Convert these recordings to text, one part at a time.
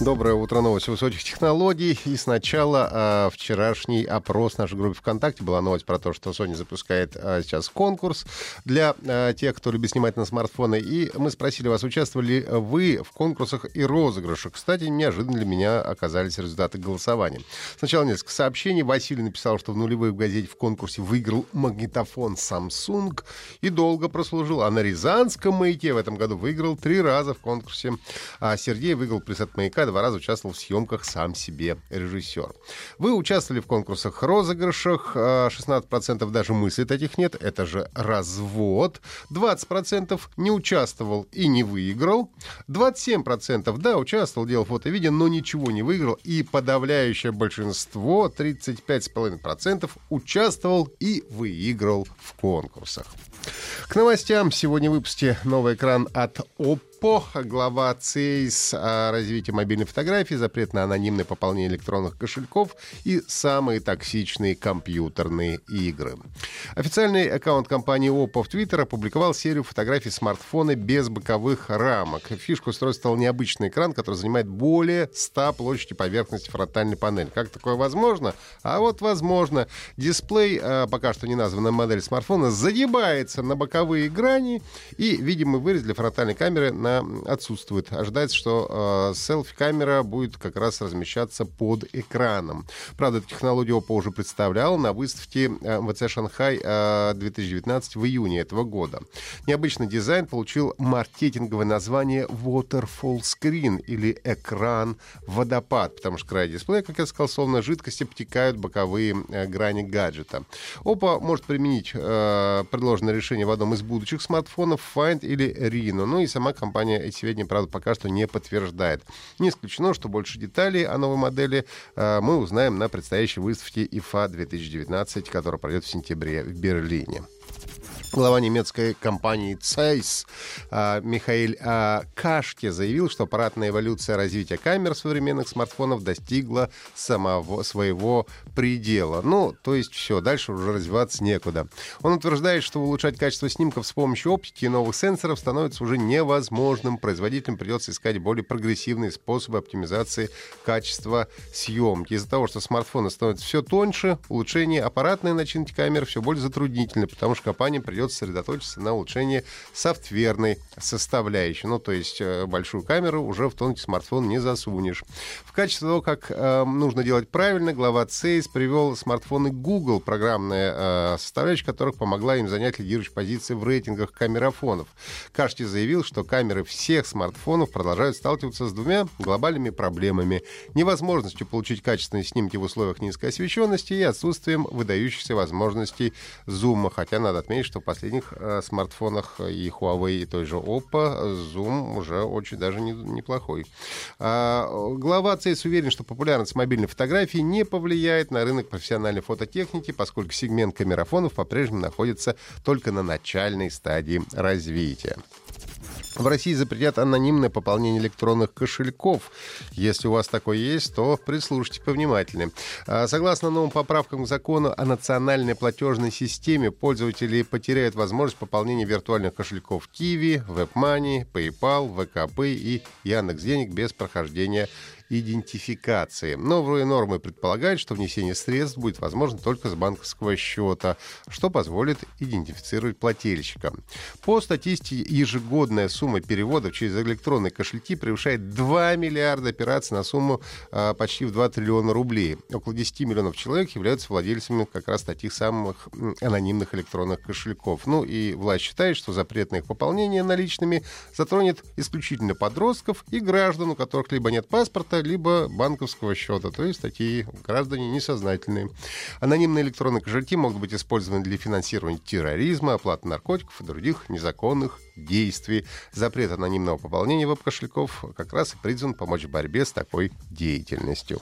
Доброе утро, новости высоких технологий. И сначала э, вчерашний опрос в нашей группе ВКонтакте. Была новость про то, что Sony запускает э, сейчас конкурс для э, тех, кто любит снимать на смартфоны. И мы спросили вас, участвовали вы в конкурсах и розыгрышах. Кстати, неожиданно для меня оказались результаты голосования. Сначала несколько сообщений. Василий написал, что в нулевых в газете в конкурсе выиграл магнитофон Samsung и долго прослужил. А на Рязанском маяке в этом году выиграл три раза в конкурсе. А Сергей выиграл приз от маяка два раза участвовал в съемках сам себе режиссер. Вы участвовали в конкурсах, розыгрышах, 16% а, даже мыслей таких нет, это же развод. 20% не участвовал и не выиграл. 27% да, участвовал, делал фото и видео, но ничего не выиграл. И подавляющее большинство, 35,5% участвовал и выиграл в конкурсах. К новостям. Сегодня в выпуске новый экран от Oppo по глава ЦЕЙС о развитии мобильной фотографии, запрет на анонимное пополнение электронных кошельков и самые токсичные компьютерные игры. Официальный аккаунт компании Oppo в Twitter опубликовал серию фотографий смартфона без боковых рамок. Фишку устройства стал необычный экран, который занимает более 100 площади поверхности фронтальной панели. Как такое возможно? А вот возможно. Дисплей, э, пока что не названная модель смартфона, загибается на боковые грани и видимый вырез для фронтальной камеры на она отсутствует. Ожидается, что э, селфи-камера будет как раз размещаться под экраном. Правда, технологию Oppo уже представлял на выставке э, МВЦ Шанхай э, 2019 в июне этого года. Необычный дизайн получил маркетинговое название Waterfall Screen или экран водопад, потому что край дисплея, как я сказал, словно жидкости обтекают боковые э, грани гаджета. Oppo может применить э, предложенное решение в одном из будущих смартфонов Find или Reno. Ну и сама компания компания эти правда, пока что не подтверждает. Не исключено, что больше деталей о новой модели э, мы узнаем на предстоящей выставке IFA 2019, которая пройдет в сентябре в Берлине глава немецкой компании Zeiss а, Михаил а, Кашке заявил, что аппаратная эволюция развития камер современных смартфонов достигла самого своего предела. Ну, то есть все, дальше уже развиваться некуда. Он утверждает, что улучшать качество снимков с помощью оптики и новых сенсоров становится уже невозможным. Производителям придется искать более прогрессивные способы оптимизации качества съемки. Из-за того, что смартфоны становятся все тоньше, улучшение аппаратной начинки камер все более затруднительно, потому что компания придется придется сосредоточиться на улучшении софтверной составляющей. Ну, то есть э, большую камеру уже в тонкий смартфон не засунешь. В качестве того, как э, нужно делать правильно, глава CES привел смартфоны Google, программная э, составляющая которых помогла им занять лидирующие позиции в рейтингах камерафонов. Кашти заявил, что камеры всех смартфонов продолжают сталкиваться с двумя глобальными проблемами. Невозможностью получить качественные снимки в условиях низкой освещенности и отсутствием выдающихся возможностей зума. Хотя надо отметить, что последних э, смартфонах и Huawei, и той же Oppo Zoom уже очень даже не, неплохой. А, глава ЦИС уверен, что популярность мобильной фотографии не повлияет на рынок профессиональной фототехники, поскольку сегмент камерафонов по-прежнему находится только на начальной стадии развития. В России запретят анонимное пополнение электронных кошельков. Если у вас такое есть, то прислушайте повнимательнее. А, согласно новым поправкам к закону о национальной платежной системе, пользователи потеряют возможность пополнения виртуальных кошельков Kiwi, WebMoney, PayPal, ВКП и Яндекс.Денег без прохождения идентификации. Новые нормы предполагают, что внесение средств будет возможно только с банковского счета, что позволит идентифицировать плательщика. По статистике, ежегодная сумма переводов через электронные кошельки превышает 2 миллиарда операций на сумму а, почти в 2 триллиона рублей. Около 10 миллионов человек являются владельцами как раз таких самых анонимных электронных кошельков. Ну и власть считает, что запрет на их пополнение наличными затронет исключительно подростков и граждан, у которых либо нет паспорта, либо банковского счета, то есть такие граждане несознательные. Анонимные электронные кошельки могут быть использованы для финансирования терроризма, оплаты наркотиков и других незаконных действий. Запрет анонимного пополнения веб-кошельков как раз и призван помочь в борьбе с такой деятельностью.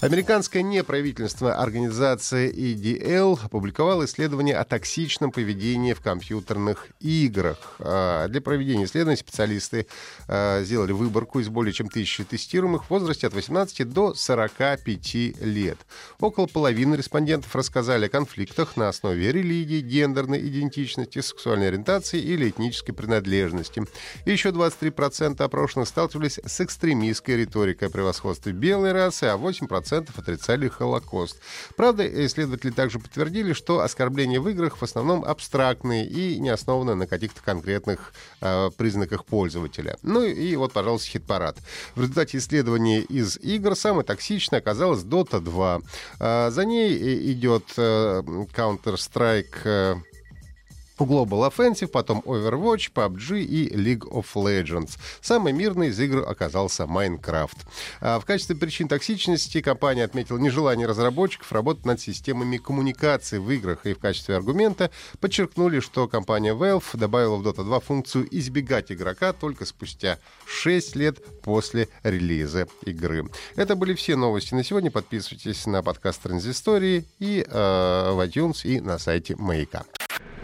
Американская неправительственная организация EDL опубликовала исследование о токсичном поведении в компьютерных играх. А, для проведения исследований специалисты а, сделали выборку из более чем тысячи тестируемых в возрасте от 18 до 45 лет. Около половины респондентов рассказали о конфликтах на основе религии, гендерной идентичности, сексуальной ориентации или этнической принадлежности. Еще 23% опрошенных сталкивались с экстремистской риторикой о превосходстве белой расы, а 8% отрицали Холокост. Правда, исследователи также подтвердили, что оскорбления в играх в основном абстрактные и не основаны на каких-то конкретных э, признаках пользователя. Ну и вот, пожалуйста, хит-парад. В результате исследования из игр самой токсичной оказалась Dota 2. А за ней идет э, Counter-Strike э, Global Offensive, потом Overwatch, PUBG и League of Legends. Самый мирный из игр оказался Minecraft. А в качестве причин токсичности компания отметила нежелание разработчиков работать над системами коммуникации в играх и в качестве аргумента подчеркнули, что компания Valve добавила в Dota 2 функцию избегать игрока только спустя 6 лет после релиза игры. Это были все новости на сегодня. Подписывайтесь на подкаст Транзистории и э, в iTunes и на сайте Маяка.